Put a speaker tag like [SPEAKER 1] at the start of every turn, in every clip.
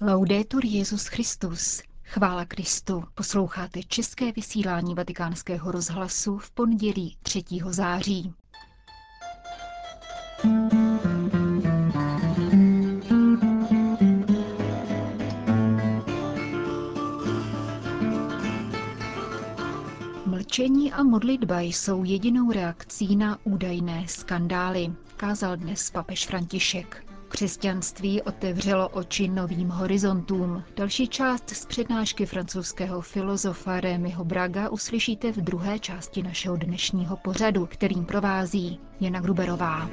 [SPEAKER 1] Laudetur Jezus Christus. Chvála Kristu. Posloucháte české vysílání Vatikánského rozhlasu v pondělí 3. září. Mlčení a modlitba jsou jedinou reakcí na údajné skandály, kázal dnes papež František. Křesťanství otevřelo oči novým horizontům. Další část z přednášky francouzského filozofa Rémyho Braga uslyšíte v druhé části našeho dnešního pořadu, kterým provází Jana Gruberová.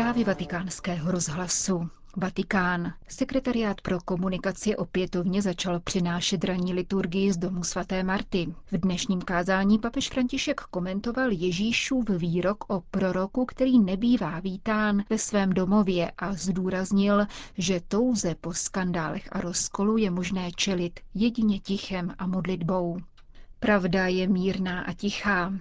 [SPEAKER 1] Zprávy vatikánského rozhlasu. Vatikán. Sekretariát pro komunikaci opětovně začal přinášet ranní liturgii z domu svaté Marty. V dnešním kázání papež František komentoval Ježíšův výrok o proroku, který nebývá vítán ve svém domově a zdůraznil, že touze po skandálech a rozkolu je možné čelit jedině tichem a modlitbou. Pravda je mírná a tichá.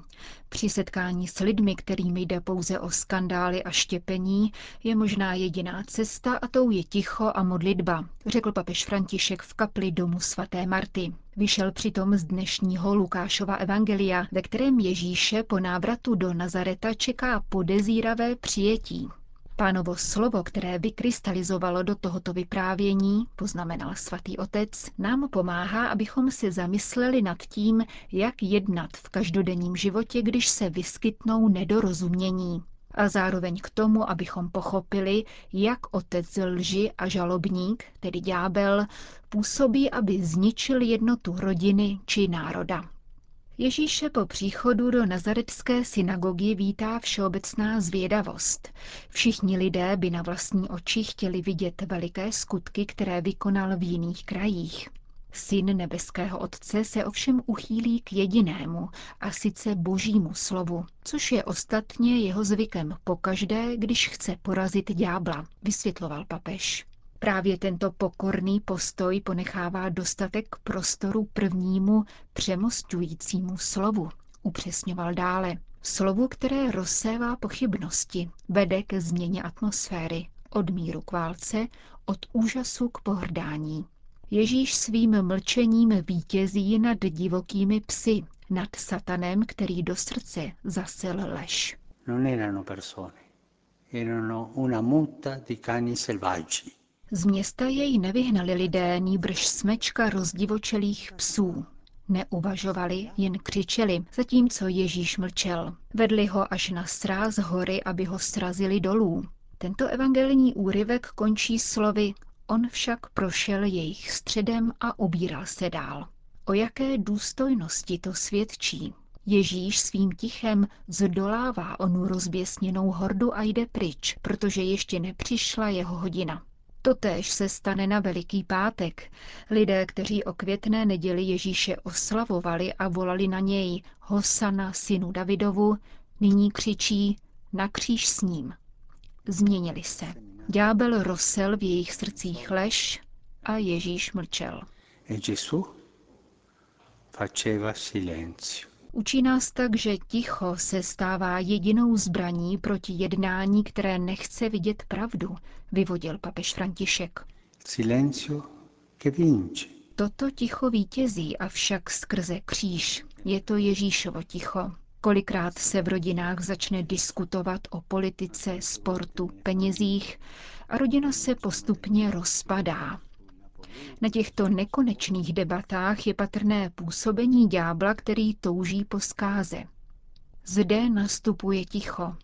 [SPEAKER 1] Při setkání s lidmi, kterým jde pouze o skandály a štěpení, je možná jediná cesta a tou je ticho a modlitba, řekl papež František v kapli domu svaté Marty. Vyšel přitom z dnešního Lukášova evangelia, ve kterém Ježíše po návratu do Nazareta čeká podezíravé přijetí. Pánovo slovo, které vykrystalizovalo do tohoto vyprávění, poznamenal svatý otec, nám pomáhá, abychom si zamysleli nad tím, jak jednat v každodenním životě, když se vyskytnou nedorozumění. A zároveň k tomu, abychom pochopili, jak otec lži a žalobník, tedy ďábel, působí, aby zničil jednotu rodiny či národa. Ježíše po příchodu do nazaretské synagogy vítá všeobecná zvědavost. Všichni lidé by na vlastní oči chtěli vidět veliké skutky, které vykonal v jiných krajích. Syn nebeského Otce se ovšem uchýlí k jedinému, a sice božímu slovu, což je ostatně jeho zvykem pokaždé, když chce porazit ďábla, vysvětloval papež. Právě tento pokorný postoj ponechává dostatek prostoru prvnímu přemostujícímu slovu, upřesňoval dále. Slovu, které rozsévá pochybnosti, vede ke změně atmosféry, od míru k válce, od úžasu k pohrdání. Ježíš svým mlčením vítězí nad divokými psy, nad satanem, který do srdce zasel lež. Non erano persone, erano una muta di cani selvaggi. Z města jej nevyhnali lidé, nýbrž smečka rozdivočelých psů. Neuvažovali, jen křičeli, zatímco Ježíš mlčel. Vedli ho až na sráz hory, aby ho srazili dolů. Tento evangelní úryvek končí slovy On však prošel jejich středem a ubíral se dál. O jaké důstojnosti to svědčí? Ježíš svým tichem zdolává onu rozběsněnou hordu a jde pryč, protože ještě nepřišla jeho hodina. Totéž se stane na Veliký pátek. Lidé, kteří o květné neděli Ježíše oslavovali a volali na něj Hosana synu Davidovu, nyní křičí na kříž s ním. Změnili se. Ďábel rosel v jejich srdcích lež a Ježíš mlčel. E Gesù faceva silenzio. Učí nás tak, že ticho se stává jedinou zbraní proti jednání, které nechce vidět pravdu, vyvodil papež František. Silencio che vince. Toto ticho vítězí, avšak skrze kříž. Je to Ježíšovo ticho. Kolikrát se v rodinách začne diskutovat o politice, sportu, penězích a rodina se postupně rozpadá. Na těchto nekonečných debatách je patrné působení ďábla, který touží po zkáze. Zde nastupuje ticho.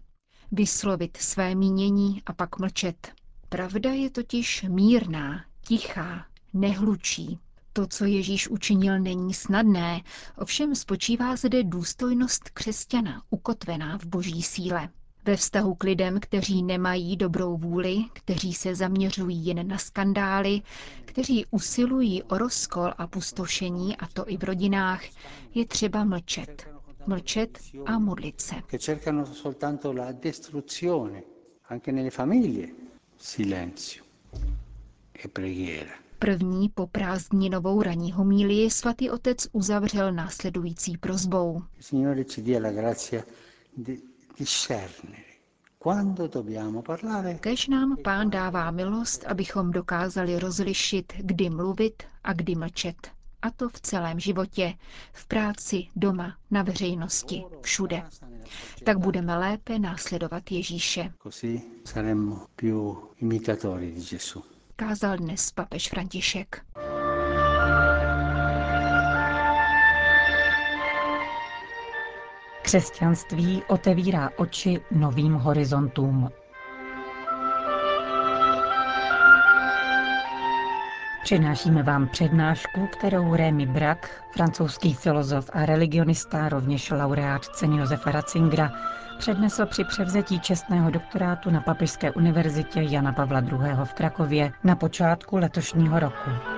[SPEAKER 1] Vyslovit své mínění a pak mlčet. Pravda je totiž mírná, tichá, nehlučí. To, co Ježíš učinil, není snadné, ovšem spočívá zde důstojnost křesťana, ukotvená v boží síle. Ve vztahu k lidem, kteří nemají dobrou vůli, kteří se zaměřují jen na skandály, kteří usilují o rozkol a pustošení, a to i v rodinách, je třeba mlčet. Mlčet a modlit se. E. První po prázdninovou ranní homílii svatý otec uzavřel následující prozbou. Kež nám pán dává milost, abychom dokázali rozlišit, kdy mluvit a kdy mlčet. A to v celém životě, v práci, doma, na veřejnosti, všude. Tak budeme lépe následovat Ježíše. Kázal dnes papež František.
[SPEAKER 2] Křesťanství otevírá oči novým horizontům. Přinášíme vám přednášku, kterou Rémy Brak, francouzský filozof a religionista, rovněž laureát ceny Josefa Ratzingera, přednesl při převzetí čestného doktorátu na Papežské univerzitě Jana Pavla II. v Krakově na počátku letošního roku.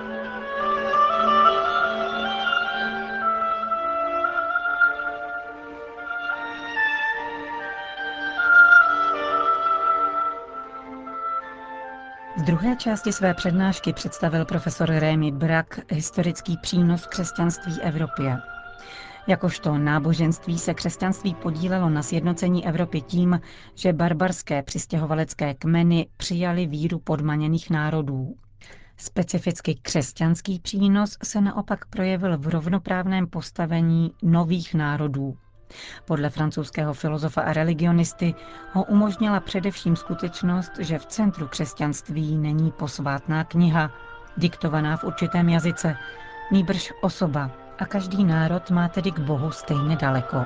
[SPEAKER 2] Druhé části své přednášky představil profesor Rémy Brak historický přínos křesťanství Evropě. Jakožto náboženství se křesťanství podílelo na sjednocení Evropy tím, že barbarské přistěhovalecké kmeny přijali víru podmaněných národů. Specificky křesťanský přínos se naopak projevil v rovnoprávném postavení nových národů, podle francouzského filozofa a religionisty ho umožnila především skutečnost, že v centru křesťanství není posvátná kniha, diktovaná v určitém jazyce, nýbrž osoba a každý národ má tedy k Bohu stejně daleko.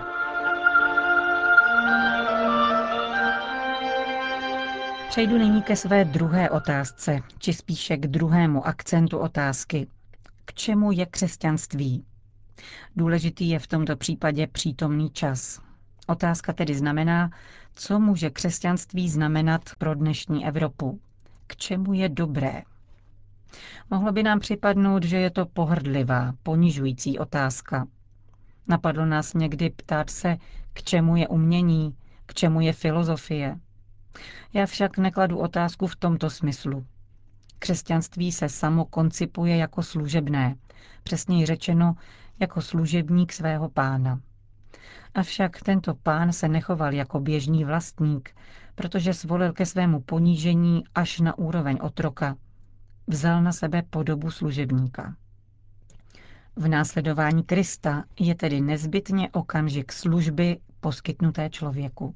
[SPEAKER 2] Přejdu nyní ke své druhé otázce, či spíše k druhému akcentu otázky. K čemu je křesťanství? Důležitý je v tomto případě přítomný čas. Otázka tedy znamená, co může křesťanství znamenat pro dnešní Evropu. K čemu je dobré? Mohlo by nám připadnout, že je to pohrdlivá, ponižující otázka. Napadlo nás někdy ptát se, k čemu je umění, k čemu je filozofie. Já však nekladu otázku v tomto smyslu. Křesťanství se samo koncipuje jako služebné, přesněji řečeno jako služebník svého pána. Avšak tento pán se nechoval jako běžný vlastník, protože svolil ke svému ponížení až na úroveň otroka. Vzal na sebe podobu služebníka. V následování Krista je tedy nezbytně okamžik služby poskytnuté člověku.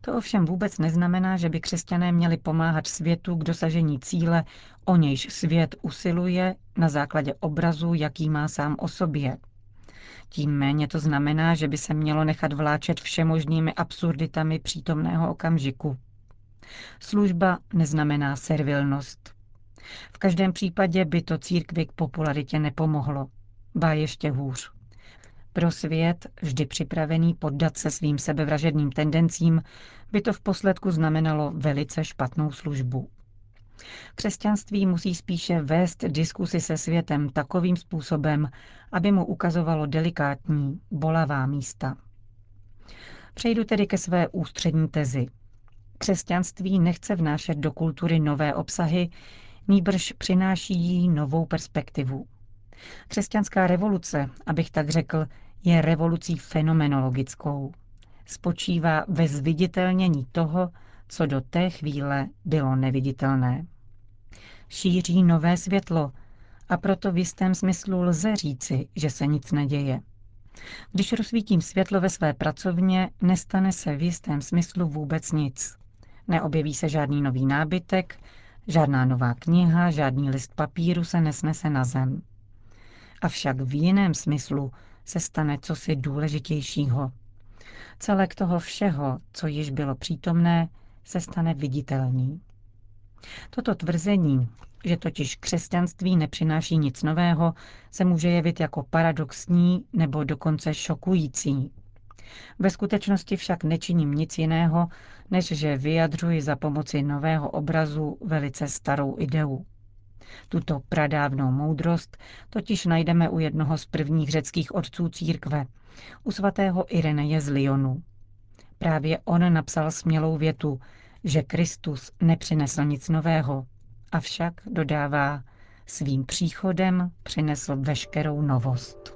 [SPEAKER 2] To ovšem vůbec neznamená, že by křesťané měli pomáhat světu k dosažení cíle, o nějž svět usiluje na základě obrazu, jaký má sám o sobě. Tím méně to znamená, že by se mělo nechat vláčet všemožnými absurditami přítomného okamžiku. Služba neznamená servilnost. V každém případě by to církvi k popularitě nepomohlo. Ba ještě hůř. Pro svět, vždy připravený poddat se svým sebevražedným tendencím, by to v posledku znamenalo velice špatnou službu. Křesťanství musí spíše vést diskusy se světem takovým způsobem, aby mu ukazovalo delikátní, bolavá místa. Přejdu tedy ke své ústřední tezi. Křesťanství nechce vnášet do kultury nové obsahy, nýbrž přináší jí novou perspektivu. Křesťanská revoluce, abych tak řekl, je revolucí fenomenologickou. Spočívá ve zviditelnění toho, co do té chvíle bylo neviditelné. Šíří nové světlo a proto v jistém smyslu lze říci, že se nic neděje. Když rozsvítím světlo ve své pracovně, nestane se v jistém smyslu vůbec nic. Neobjeví se žádný nový nábytek, žádná nová kniha, žádný list papíru se nesnese na zem. Avšak v jiném smyslu se stane cosi důležitějšího. Celek toho všeho, co již bylo přítomné, se stane viditelný. Toto tvrzení, že totiž křesťanství nepřináší nic nového, se může jevit jako paradoxní nebo dokonce šokující. Ve skutečnosti však nečiním nic jiného, než že vyjadřuji za pomoci nového obrazu velice starou ideu. Tuto pradávnou moudrost totiž najdeme u jednoho z prvních řeckých otců církve, u svatého Ireneje z Lyonu. Právě on napsal smělou větu, že Kristus nepřinesl nic nového, avšak dodává, Svým příchodem přinesl veškerou novost.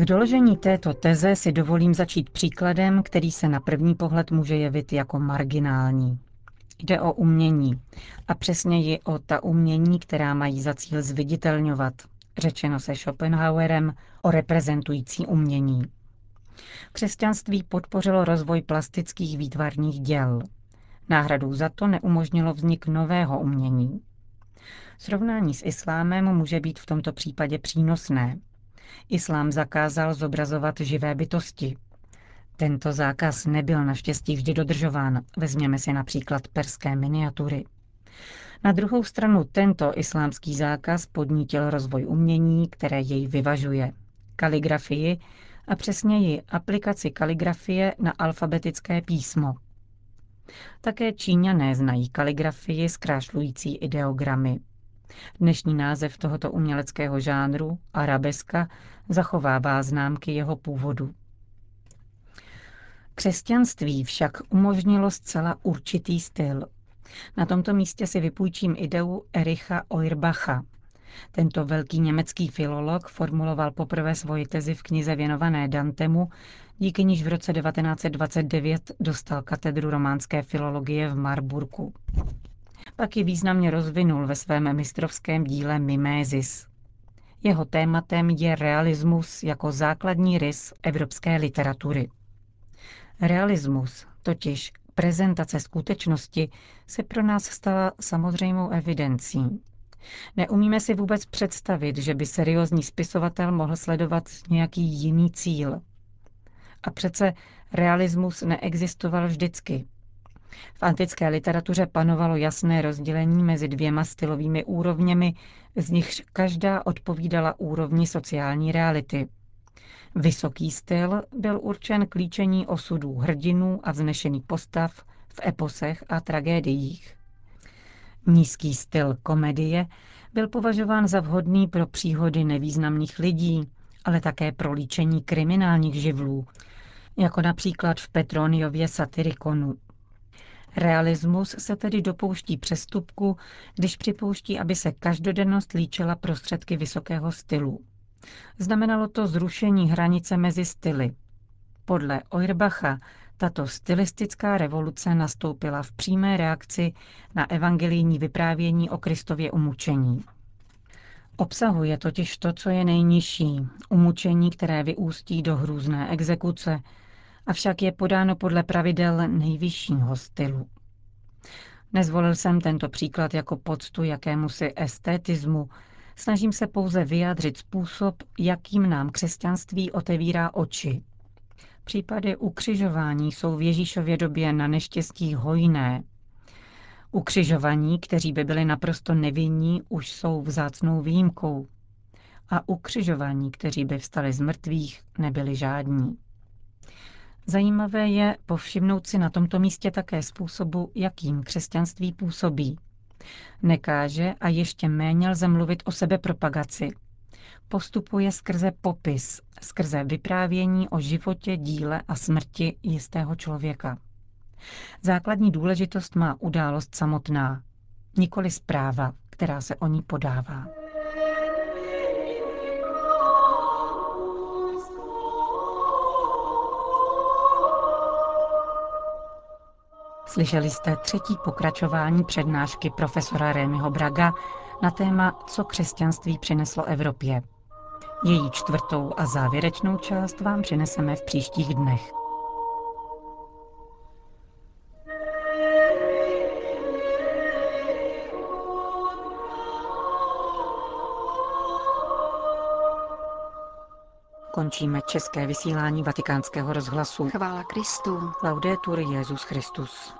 [SPEAKER 2] K doložení této teze si dovolím začít příkladem, který se na první pohled může jevit jako marginální. Jde o umění a přesněji o ta umění, která mají za cíl zviditelňovat, řečeno se Schopenhauerem o reprezentující umění. Křesťanství podpořilo rozvoj plastických výtvarných děl. Náhradou za to neumožnilo vznik nového umění. Srovnání s islámem může být v tomto případě přínosné. Islám zakázal zobrazovat živé bytosti. Tento zákaz nebyl naštěstí vždy dodržován. Vezměme si například perské miniatury. Na druhou stranu tento islámský zákaz podnítil rozvoj umění, které jej vyvažuje. Kaligrafii a přesněji aplikaci kaligrafie na alfabetické písmo. Také Číňané znají kaligrafii zkrášlující ideogramy. Dnešní název tohoto uměleckého žánru, arabeska, zachovává známky jeho původu. Křesťanství však umožnilo zcela určitý styl. Na tomto místě si vypůjčím ideu Ericha Oirbacha. Tento velký německý filolog formuloval poprvé svoji tezi v knize věnované Dantemu, díky níž v roce 1929 dostal katedru románské filologie v Marburku. Ji významně rozvinul ve svém mistrovském díle Mimézis. Jeho tématem je realismus jako základní rys evropské literatury. Realismus, totiž prezentace skutečnosti, se pro nás stala samozřejmou evidencí. Neumíme si vůbec představit, že by seriózní spisovatel mohl sledovat nějaký jiný cíl. A přece realismus neexistoval vždycky. V antické literatuře panovalo jasné rozdělení mezi dvěma stylovými úrovněmi, z nichž každá odpovídala úrovni sociální reality. Vysoký styl byl určen k líčení osudů hrdinů a vznešených postav v eposech a tragédiích. Nízký styl komedie byl považován za vhodný pro příhody nevýznamných lidí, ale také pro líčení kriminálních živlů, jako například v Petroniově Satyrikonu. Realismus se tedy dopouští přestupku, když připouští, aby se každodennost líčila prostředky vysokého stylu. Znamenalo to zrušení hranice mezi styly. Podle Oirbacha tato stylistická revoluce nastoupila v přímé reakci na evangelijní vyprávění o Kristově umučení. Obsahuje totiž to, co je nejnižší, umučení, které vyústí do hrůzné exekuce, avšak je podáno podle pravidel nejvyššího stylu. Nezvolil jsem tento příklad jako poctu jakémusi estetismu, snažím se pouze vyjádřit způsob, jakým nám křesťanství otevírá oči. Případy ukřižování jsou v Ježíšově době na neštěstí hojné. Ukřižovaní, kteří by byli naprosto nevinní, už jsou vzácnou výjimkou. A ukřižovaní, kteří by vstali z mrtvých, nebyli žádní. Zajímavé je povšimnout si na tomto místě také způsobu, jakým křesťanství působí. Nekáže a ještě méně lze mluvit o sebepropagaci. Postupuje skrze popis, skrze vyprávění o životě, díle a smrti jistého člověka. Základní důležitost má událost samotná, nikoli zpráva, která se o ní podává. Slyšeli jste třetí pokračování přednášky profesora Rémiho Braga na téma Co křesťanství přineslo Evropě. Její čtvrtou a závěrečnou část vám přineseme v příštích dnech. Končíme české vysílání vatikánského rozhlasu.
[SPEAKER 1] Chvála Kristu.
[SPEAKER 2] Laudetur Jezus Christus.